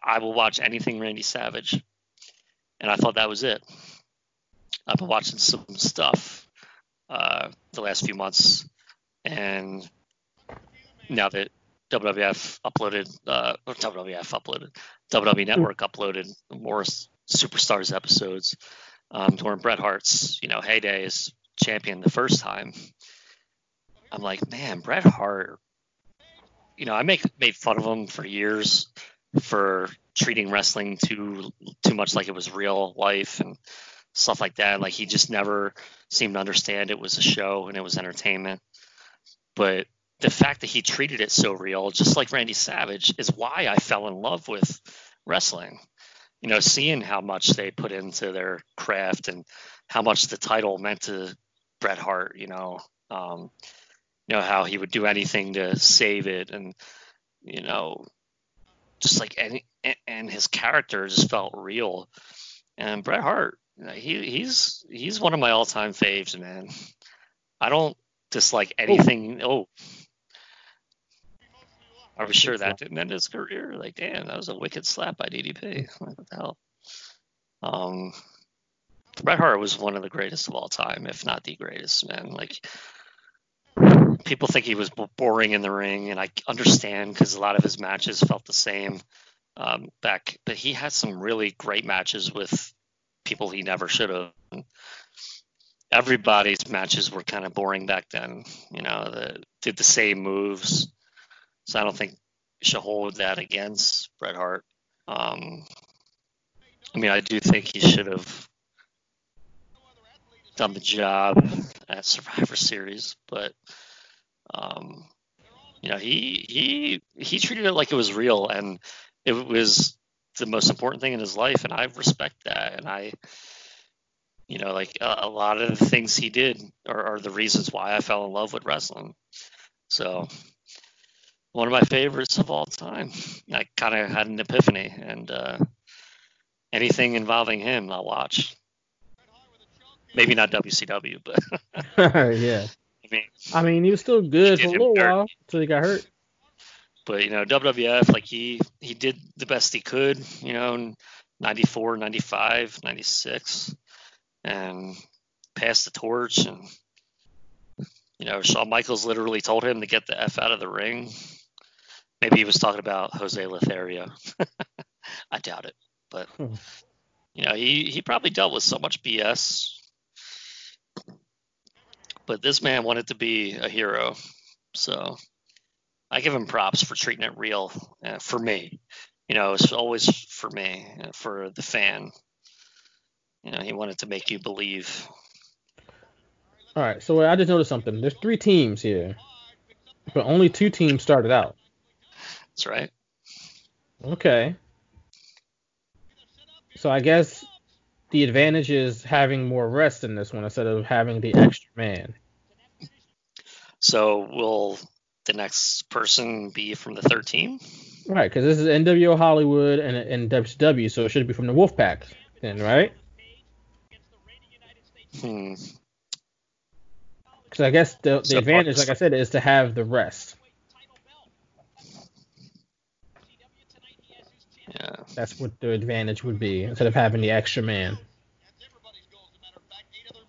I will watch anything Randy Savage, and I thought that was it. I've been watching some stuff uh, the last few months, and now that WWF uploaded, uh, WWF uploaded, WWE Network uploaded more Superstars episodes um, during Bret Hart's, you know, heyday as champion the first time. I'm like, man, Bret Hart. You know, I make made fun of him for years for treating wrestling too too much like it was real life and stuff like that. Like he just never seemed to understand it was a show and it was entertainment. But the fact that he treated it so real, just like Randy Savage, is why I fell in love with wrestling. You know, seeing how much they put into their craft and how much the title meant to Bret Hart. You know, um, you know how he would do anything to save it, and you know, just like any and his character just felt real. And Bret Hart, he he's he's one of my all-time faves, man. I don't dislike anything. Oh, I was sure that didn't end his career. Like, damn, that was a wicked slap by DDP. Like, what the hell? Um, Bret Hart was one of the greatest of all time, if not the greatest, man. Like, people think he was boring in the ring, and I understand because a lot of his matches felt the same um, back, but he had some really great matches with people he never should have. Everybody's matches were kind of boring back then, you know, the, did the same moves. So I don't think you should hold that against Bret Hart. Um, I mean, I do think he should have done the job at Survivor Series, but um, you know, he he he treated it like it was real, and it was the most important thing in his life, and I respect that, and I. You know, like a, a lot of the things he did are, are the reasons why I fell in love with wrestling. So, one of my favorites of all time. I kind of had an epiphany, and uh, anything involving him, I'll watch. Maybe not WCW, but yeah. I mean, I mean, he was still good for a little while until he got hurt. But you know, WWF, like he he did the best he could, you know, in 94, 95, 96, and passed the torch. And you know, Shawn Michaels literally told him to get the f out of the ring. Maybe he was talking about Jose Lothario. I doubt it, but Hmm. you know, he he probably dealt with so much BS. But this man wanted to be a hero, so I give him props for treating it real uh, for me. You know, it's always for me, uh, for the fan. You know, he wanted to make you believe. All right, so I just noticed something. There's three teams here, but only two teams started out. That's right. Okay. So I guess the advantage is having more rest in this one instead of having the extra man. So will the next person be from the third team? Right, because this is NWO Hollywood and, and WCW, so it should be from the Wolfpack then, right? Hmm. Because I guess the, the So- advantage, like I said, is to have the rest. Yeah. That's what the advantage would be instead of having the extra man.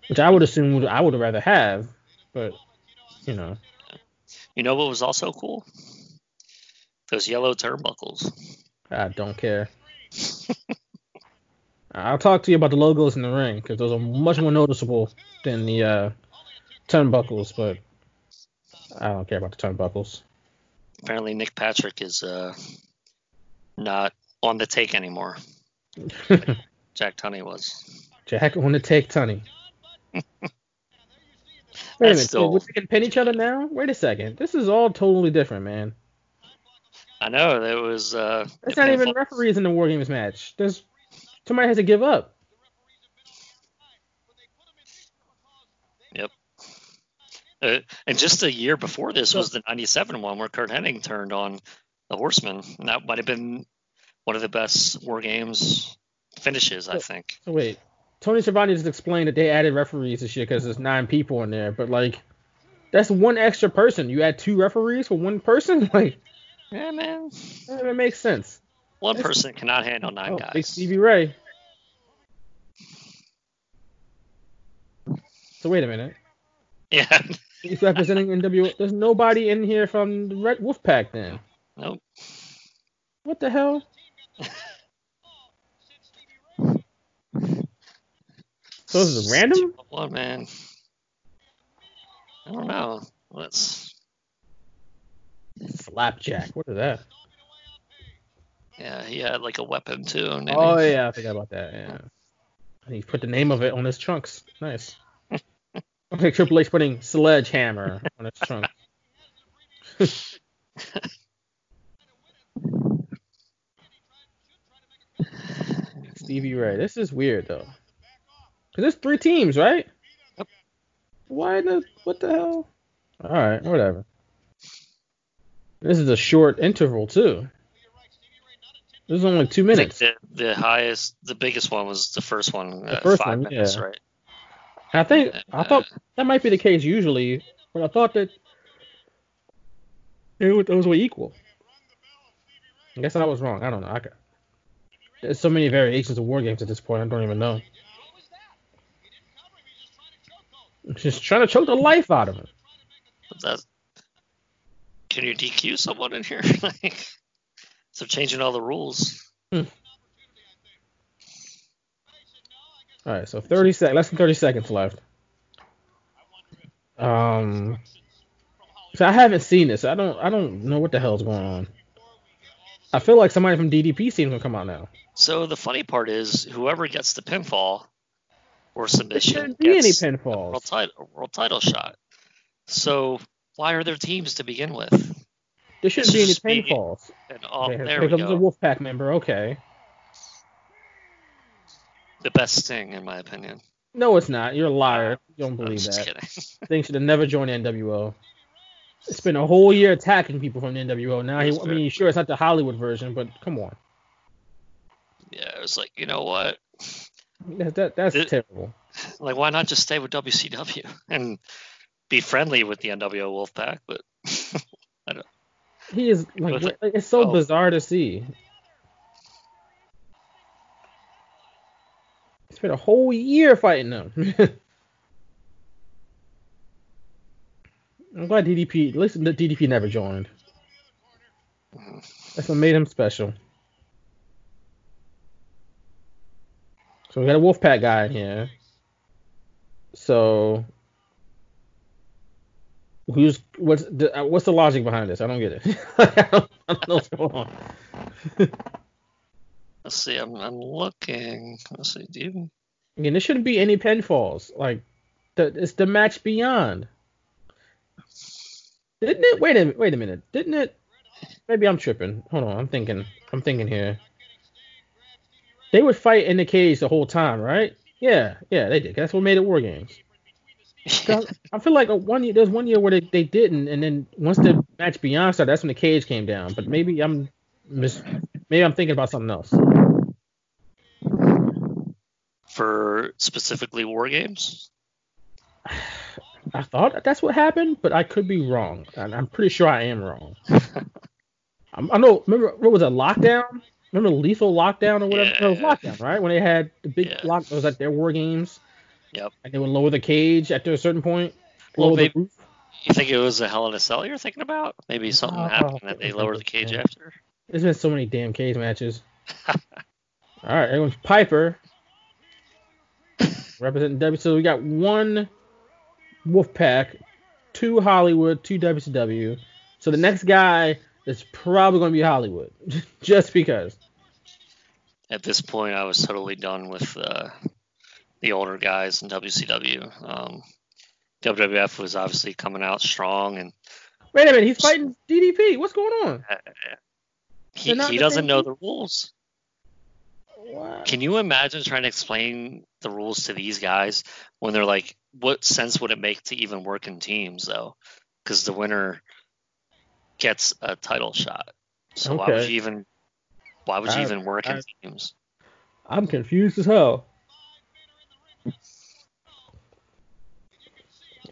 Which I would assume would, I would rather have, but you know. You know what was also cool? Those yellow turnbuckles. I don't care. I'll talk to you about the logos in the ring because those are much more noticeable than the uh, turnbuckles, but I don't care about the turnbuckles. Apparently, Nick Patrick is uh, not on the take anymore. Jack Tunney was. Jack on the take, Tunney. Wait a minute, still- we're taking pin each other now? Wait a second. This is all totally different, man. I know there was. Uh, There's the not even referees in the War Games match. There's somebody has to give up. Uh, and just a year before this was the '97 one where Curt Hennig turned on the Horseman. And that might have been one of the best War Games finishes, I think. Wait, Tony Schiavone just explained that they added referees this year because there's nine people in there, but like, that's one extra person. You add two referees for one person? Like, Yeah, man. that doesn't make sense. One That's- person cannot handle nine Oh, Big guys. Stevie Ray. So wait a minute. Yeah. He's representing NWO. There's nobody in here from the Red Wolf Pack then. Nope. What the hell? So this is random? One man. I don't know. Let's. Slapjack. What is that? Yeah, he had like a weapon too. didn't oh, he? Oh yeah, I forgot about that. Yeah. And he put the name of it on his trunks. Nice. like Triple H putting sledgehammer on his trunk. Stevie Ray. This is weird though. Cause there's three teams, right? Yep. Why the what the hell? All right, whatever. This is a short interval too. This is only two minutes. the, the highest, the biggest one was the first one, The uh, first five one, minutes, yeah. right? I think I Uh, thought that might be the case usually, but I thought that it was, those were equal. I guess I was wrong. I don't know. I got, there's so many variations of war games at this point. I don't even know. Just trying to choke the life out of him. That, can you DQ someone in here? like, so changing all the rules. All right, so 30 sec, less than 30 seconds left. Um, so I haven't seen this. I don't, I don't know what the hell's going on. I feel like somebody from DDP team's gonna come out now. So the funny part is, whoever gets the pinfall or There submission shouldn't be any gets a world pinfalls. title, world title shot. So why are there teams to begin with? There shouldn't be any pinfalls. And all, there here we comes a go. Wolfpack member. Okay. The best thing, in my opinion. No, it's not. You're a liar. Uh, you don't believe just that. kidding. Thing should have never joined NWO. It's been a whole year attacking people from the NWO. Now, he, I mean, sure, it's not the Hollywood version, but come on. yeah, it was like, you know what? That, that, that's It- terrible. Like, why not just stay with WCW and be friendly with the NWO Wolfpack? But He is like Was it- what- it's so oh. bizarre to see. It's been a whole year fighting them. I'm glad DDP. At least the DDP never joined. Mm. That's what made him special. So we got a Wolfpack guy in here. So who's what's the uh, what's the logic behind this? I don't get it. I, don't, I don't know what's going on. let's see, I'm, I'm looking. Let's see, do you? Again, there shouldn't be any pinfalls. Like the it's the match beyond. Didn't it? Wait a wait a minute. Didn't it? Maybe I'm tripping. Hold on. I'm thinking. I'm thinking here. They would fight in the cage the whole time, right? Yeah, yeah, they did. That's what made it War Games. I feel like a one year, there's one year where they, they didn't, and then once the match beyond started, that's when the cage came down. But maybe I'm mis- maybe I'm thinking about something else. For specifically war games? I thought that's what happened, but I could be wrong. I'm pretty sure I am wrong. I know. Remember what was a Lockdown. Remember Lethal Lockdown or whatever? No, was Lockdown, right? When they had the big Yeah. lock. It was at their War Games. Yep. And they would lower the cage after a certain point. Well, Lower the maybe- roof. You think it was a Hell in a Cell you're thinking about? Maybe something Oh, happened that they lowered the cage yeah. after? There's been so many damn cage matches. All right, everyone's Piper. representing W. So we got one Wolfpack, two Hollywood, two WCW. So the next guy is probably going to be Hollywood, just because. At this point, I was totally done with uh, the older guys in WCW. Um, WWF was obviously coming out strong, and Wait a minute, he's fighting DDP. What's going on? uh, he, he doesn't know the rules. What? Can you imagine trying to explain the rules to these guys when they're like, what sense would it make to even work in teams though? Because the winner gets a title shot. So why would you even why would you I- even work in teams? I'm confused as hell.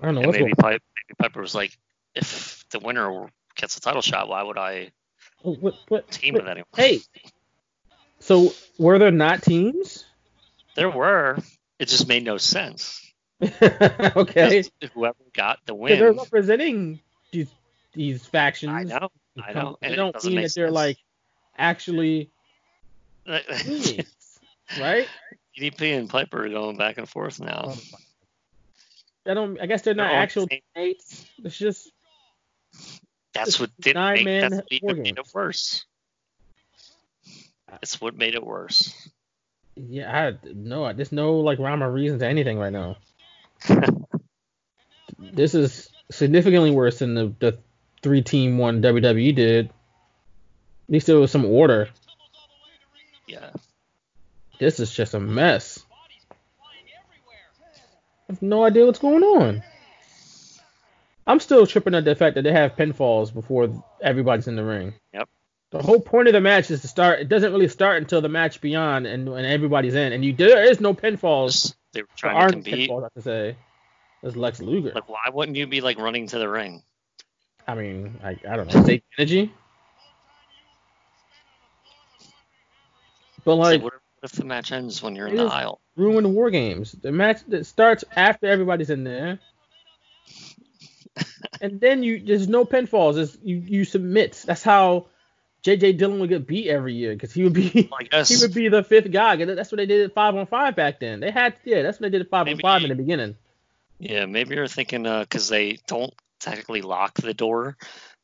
I don't know And maybe, Pipe, maybe Piper was like, if the winner gets a title shot, why would I. Oh, what, what, team what- with anyone? Hey, so were there not teams? There were. It just made no sense. okay. Just Whoever got the So they're win. representing these these factions. I know. I know. They And it don't mean that they're like actually teams, right? DDP and Piper are going back and forth now. Oh I don't. I guess they're not They're on actual same- teammates. It's just That's It's what did nine make man that's what made it worse. It's what made it worse. yeah. I no. There's no like rhyme or reason to anything right now. this is significantly worse than the the three team one WWE did. At least there was some order. Yeah. This is just a mess. I have no idea what's going on. I'm still tripping at the fact that they have pinfalls before everybody's in the ring. Yep. The whole point of the match is to start. It doesn't really start until the match beyond and when everybody's in. And you there is no pinfalls. They were There trying to compete. pinfalls, I have to say. There's Lex Luger. Like, why wouldn't you be like running to the ring? I mean, I, I don't know. Take energy. But like, what if- the match ends when you're in the aisle? ruin the war games. The match that starts after everybody's in there. and then you there's no pinfalls. It's, you you submit. That's how JJ Dillon would get beat every year because he would be he would be the fifth guy. That's what they did at five on five back then. They had yeah, that's what they did at five Maybe- on five in the beginning. Yeah, maybe you're thinking uh, because they don't technically lock the door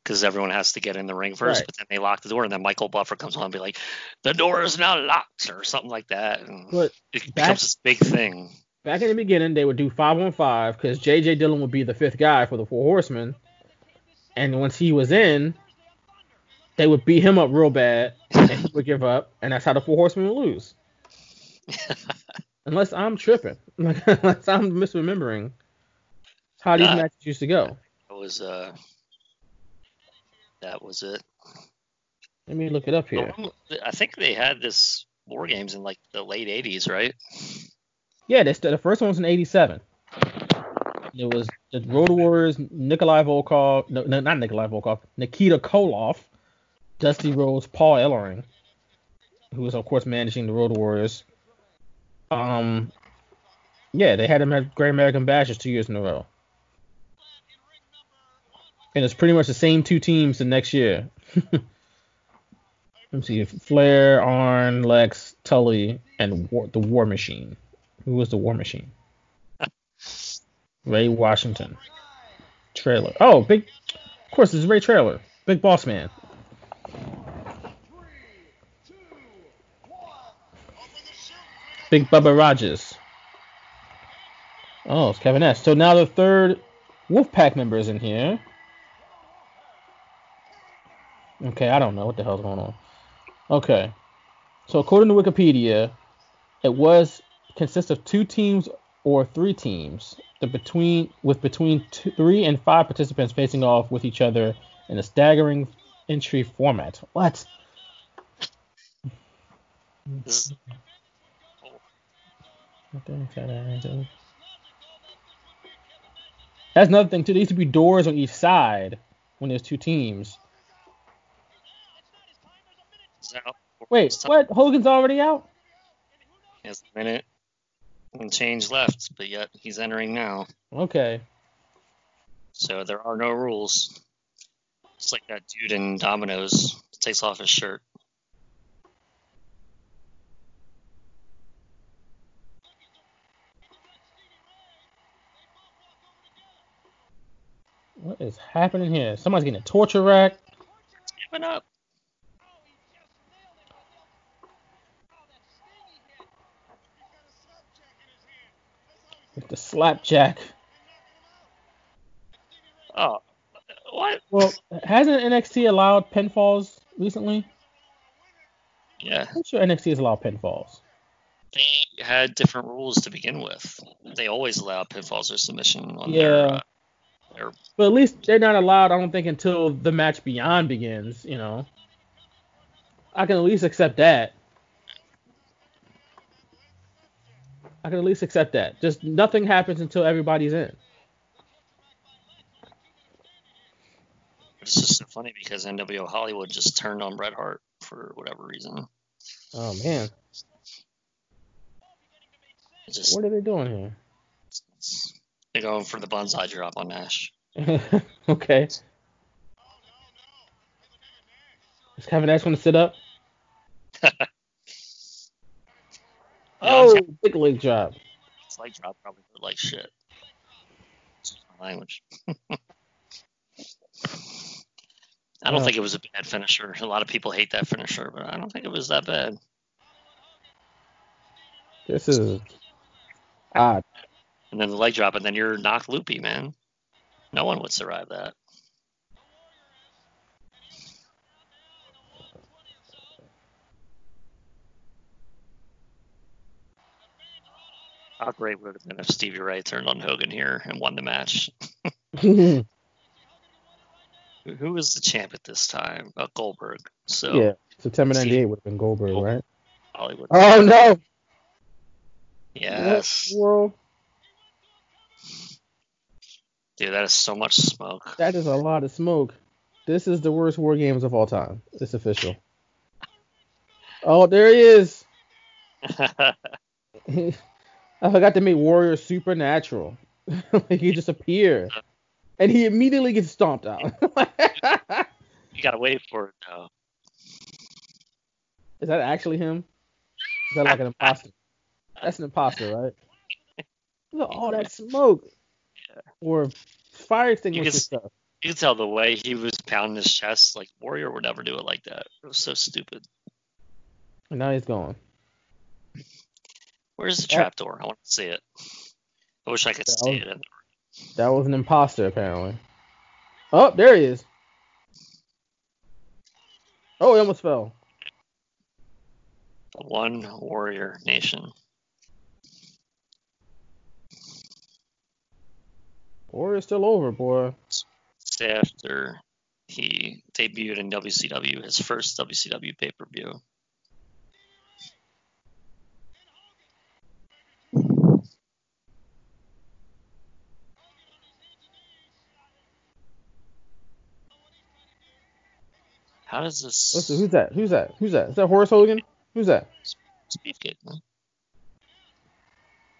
because everyone has to get in the ring first, Right. but then they lock the door and then Michael Buffer comes on and be like, the door is now locked or something like that. And But it back- becomes this big thing. back in the beginning, they would do five on five because JJ Dillon would be the fifth guy for the Four Horsemen, and once he was in, they would beat him up real bad, and he would give up, and that's how the Four Horsemen would lose. Unless I'm tripping, like unless I'm misremembering how these Nah. matches used to go. That was uh, that was it. Let me look it up here. I think they had this war games in like the late '80s, right? Yeah, they st- the first one was in '87. It was the Road Warriors, Nikolai Volkov, no, no, not Nikolai Volkov, Nikita Koloff, Dusty Rhodes, Paul Ellering, who was of course managing the Road Warriors. Um, yeah, they had him at Great American Bashes two years in a row, and it's pretty much the same two teams the next year. Let me see, Flair, Arn, Lex, Tully, and War, the War Machine. Who was the War Machine? Ray Washington. Traylor. Oh, big. Of course, it's Ray Traylor. Big Boss Man. Big Bubba Rogers. Oh, it's Kevin S. So now the third Wolfpack member is in here. Okay, I don't know what the hell's going on. Okay. So according to Wikipedia, it was consists of two teams or three teams, the between with between two, three and five participants facing off with each other in a staggering entry format. What? That's another thing too. There used to be doors on each side when there's two teams. Hogan's out. Wait, what? Hogan's already out? Has a minute and change left, but yet he's entering now. Okay. So there are no rules. It's like that dude in Domino's takes off his shirt. What is happening here? Somebody's getting a torture rack. Giving up. With the slapjack. Oh, what? Well, hasn't NXT allowed pinfalls recently? Yeah, I'm sure NXT has allowed pinfalls. they had different rules to begin with. They always allow pinfalls or submission on Yeah. their, uh, their But at least they're not allowed, I don't think, until the match beyond begins, you know. I can at least accept that. I can at least accept that. Just nothing happens until everybody's in. It's just so funny because NWO Hollywood just turned on Bret Hart for whatever reason. Oh man. Just What are they doing here? they're going for the banzai drop on Nash. okay. Is Kevin Nash going to sit up? big leg drop. Like drop probably hurt like shit. Excuse my language. I don't Yeah. think it was a bad finisher. A lot of people hate that finisher, but I don't think it was that bad. This is odd. And then the leg drop, and then you're knocked loopy, man. No one would survive that. How great would it have been if Stevie Ray turned on Hogan here and won the match? Who- was the champ at this time? Uh, Goldberg. So yeah, September 98 would have been Goldberg, right? Hollywood. Oh no! yes. World? Dude, that is so much smoke. That is a lot of smoke. This is the worst war games of all time. It's official. Oh, there he is. I forgot to make Warrior supernatural. like he just appear, and he immediately gets stomped out. you gotta wait for it though. is that actually him? Is that like an imposter? That's an imposter, right? Look at all that smoke. Yeah. Or fire extinguisher can- stuff. You can tell the way he was pounding his chest, like Warrior would never do it like that. It was so stupid. And now he's gone. Where's the Yeah. trapdoor? I want to see it. I wish I could That see was- it. That was an imposter, apparently. Oh, there he is. Oh, he almost fell. One warrior nation. Warrior's still over, boy. After he debuted in WCW, his first WCW pay per view. How does this Listen, who's that? Who's that? Who's that? Is that Horace Hogan? Who's that? Beefcake? man?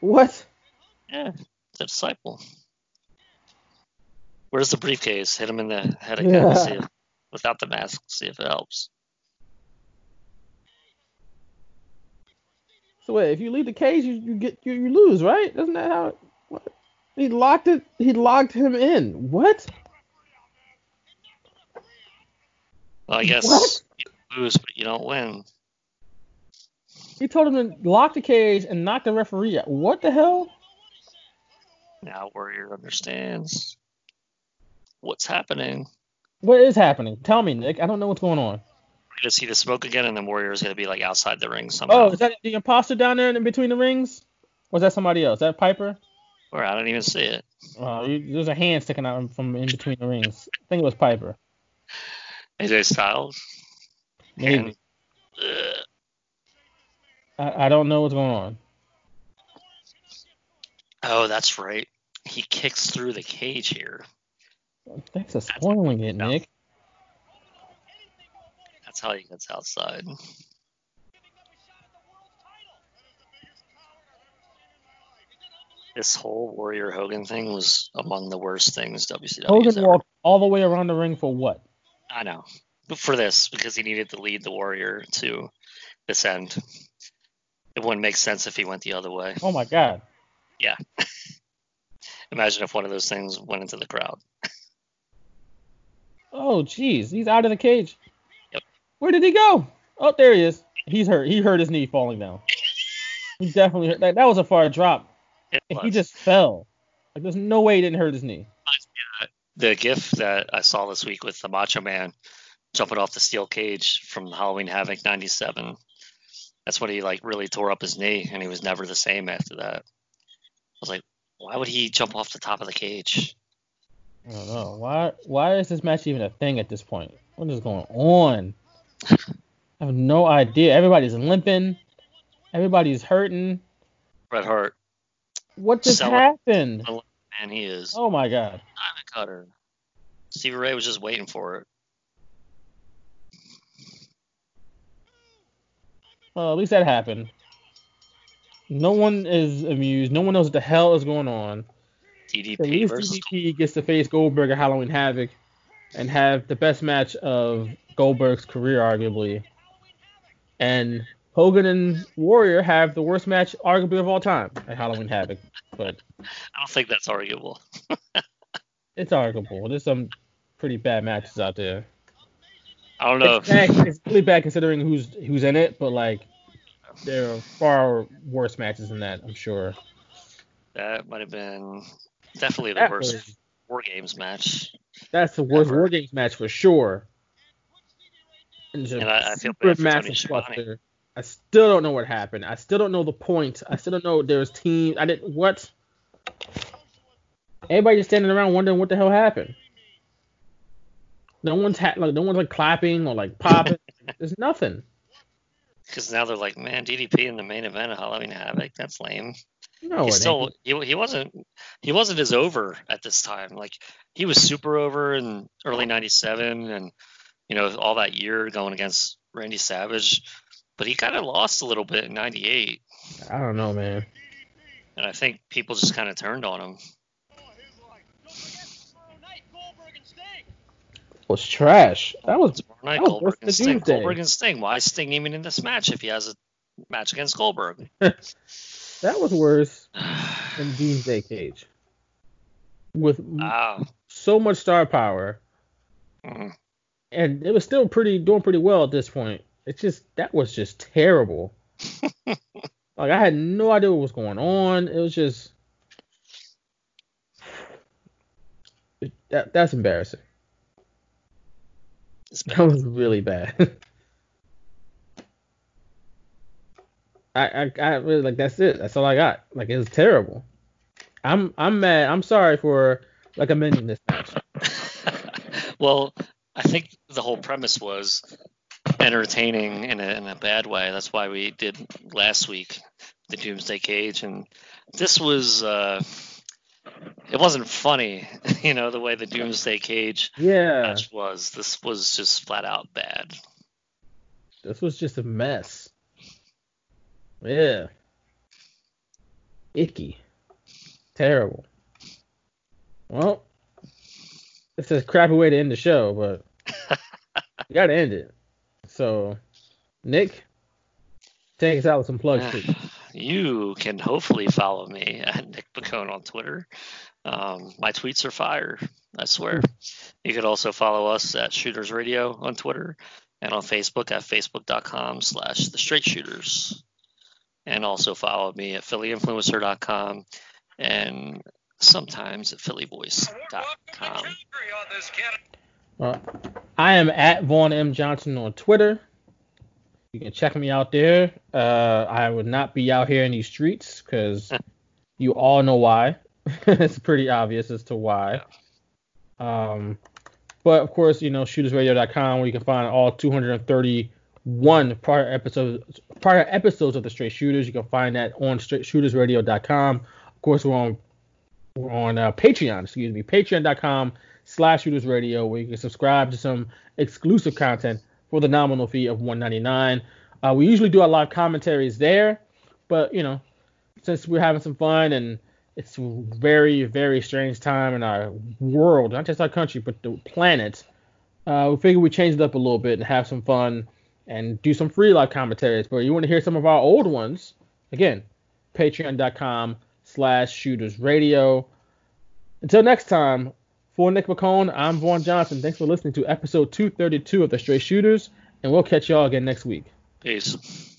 What? Yeah, the disciple. Where's the briefcase? Hit him in the head again. Yeah. See if, without the mask. See if it helps. So wait, if you leave the cage, you, you get you, you lose, right? Isn't that how? It, what? He locked it. He locked him in. What? Well, I guess What? you lose, but you don't win. He told him to lock the cage and knock the referee out. What the hell? Now Warrior understands what's happening. What is happening? Tell me, Nick. I don't know what's going on. We're gonna see the smoke again, and then Warrior is gonna be like outside the ring somehow. Oh, is that the imposter down there in between the rings? Or is that somebody else? Is that Piper? Or I don't even see it. Oh, you- there's a hand sticking out from in between the rings. I think it was Piper. AJ Styles. Maybe. And, uh, I, I don't know what's going on. oh, that's right. He kicks through the cage here. Thanks for spoiling it, Nick. That's how he gets outside. This whole Warrior Hogan thing was among the worst things WCW Hogan walked all the way around the ring for what? I know, but for this because he needed to lead the Warrior to this end. It wouldn't make sense if he went the other way. Oh my God. Yeah. Imagine if one of those things went into the crowd. Oh, jeez, he's out of the cage. Yep. Where did he go? Oh, there he is. He's hurt. He hurt his knee falling down. He definitely hurt. That, that was a far drop. He just fell. Like, there's no way he didn't hurt his knee. The gif that I saw this week with the Macho Man jumping off the steel cage from Halloween Havoc '97. That's when he like really tore up his knee, and he was never the same after that. I was like, why would he jump off the top of the cage? I don't know. Why why is this match even a thing at this point? What is going on? I have no idea. Everybody's limping. Everybody's hurting. Bret Hart, What just happened? Man, he is Oh my god. diamond cutter. Stevie Ray was just waiting for it. Well, at least that happened. No one is amused. No one knows what the hell is going on. DDP At least versus DDP gets to face Goldberg at Halloween Havoc and have the best match of Goldberg's career, arguably. And Hogan and Warrior have the worst match, arguably, of all time at Halloween Havoc. But I don't think that's arguable. it's arguable. There's some pretty bad matches out there. I don't know. It's, bad, it's really bad considering who's who's in it, but like there are far worse matches than that, I'm sure. That might have been definitely the That worst was- War Games match. That's the worst Ever. War Games match for sure. And, it's a And I- I feel bad for Tony Schiavone. I still don't know what happened. I still don't know the point. I still don't know there's teams. I didn't what. Everybody just standing around wondering what the hell happened. No one's ha- like no one's like clapping or like popping. There's nothing. Because now they're like, man, DDP in the main event of Halloween Havoc. That's lame. No, he still he, he wasn't he wasn't as over at this time. Like he was super over in early '97, and you know all that year going against Randy Savage, but he kind of lost a little bit in '98, I don't know, man. and I think people just kind of turned on him. Was trash. That was Tomorrow night, was Goldberg and Sting. Doomsday. Goldberg and Sting. Why is Sting even in this match if he has a match against Goldberg? that was worse than Doomsday Cage. With Ah, so much star power, mm. and it was still pretty doing pretty well at this point. It's just that was just terrible. like I had no idea what was going on. It was just that that's embarrassing. That was really bad. I, I I really like that's it. That's all I got. Like it was terrible. I'm I'm mad. I'm sorry for recommending this match. well, I think the whole premise was entertaining in a, in a bad way. That's why we did last week the Doomsday Cage, and this was uh, it wasn't funny, you know, the way the Doomsday Cage Yeah, match was. This was just flat out bad. this was just a mess. Yeah, icky, terrible. Well, it's a crappy way to end the show, but you gotta end it. So, Nick, take us out with some plugs, please. You can hopefully follow me at Nick Piccone on Twitter. Um, my tweets are fire, I swear. You could also follow us at Shooters Radio on Twitter and on Facebook at facebook.com slash the straight shooters. And also follow me at phillyinfluencer.com and sometimes at phillyvoice.com. Uh, I am at Vaughn M. Johnson on Twitter. You can check me out there. Uh, I would not be out here in these streets because you all know why. it's pretty obvious as to why. Um, but of course, you know, shootersradio.com where you can find all 231 prior episodes prior episodes of the Straight Shooters. You can find that on shootersradio.com. Of course, we're on we're on uh, Patreon, excuse me, patreon.com slash shooters radio where you can subscribe to some exclusive content for the nominal fee of 199 uh, we usually do our live commentaries there but you know since we're having some fun and it's a very very strange time in our world not just our country but the planet uh, we figured we'd change it up a little bit and have some fun and do some free live commentaries. But you want to hear some of our old ones again patreon.com slash shooters radio. Until next time For Nick Piccone, I'm Vaughn Johnson. Thanks for listening to episode 232 of The Straight Shooters, and we'll catch y'all again next week. Peace.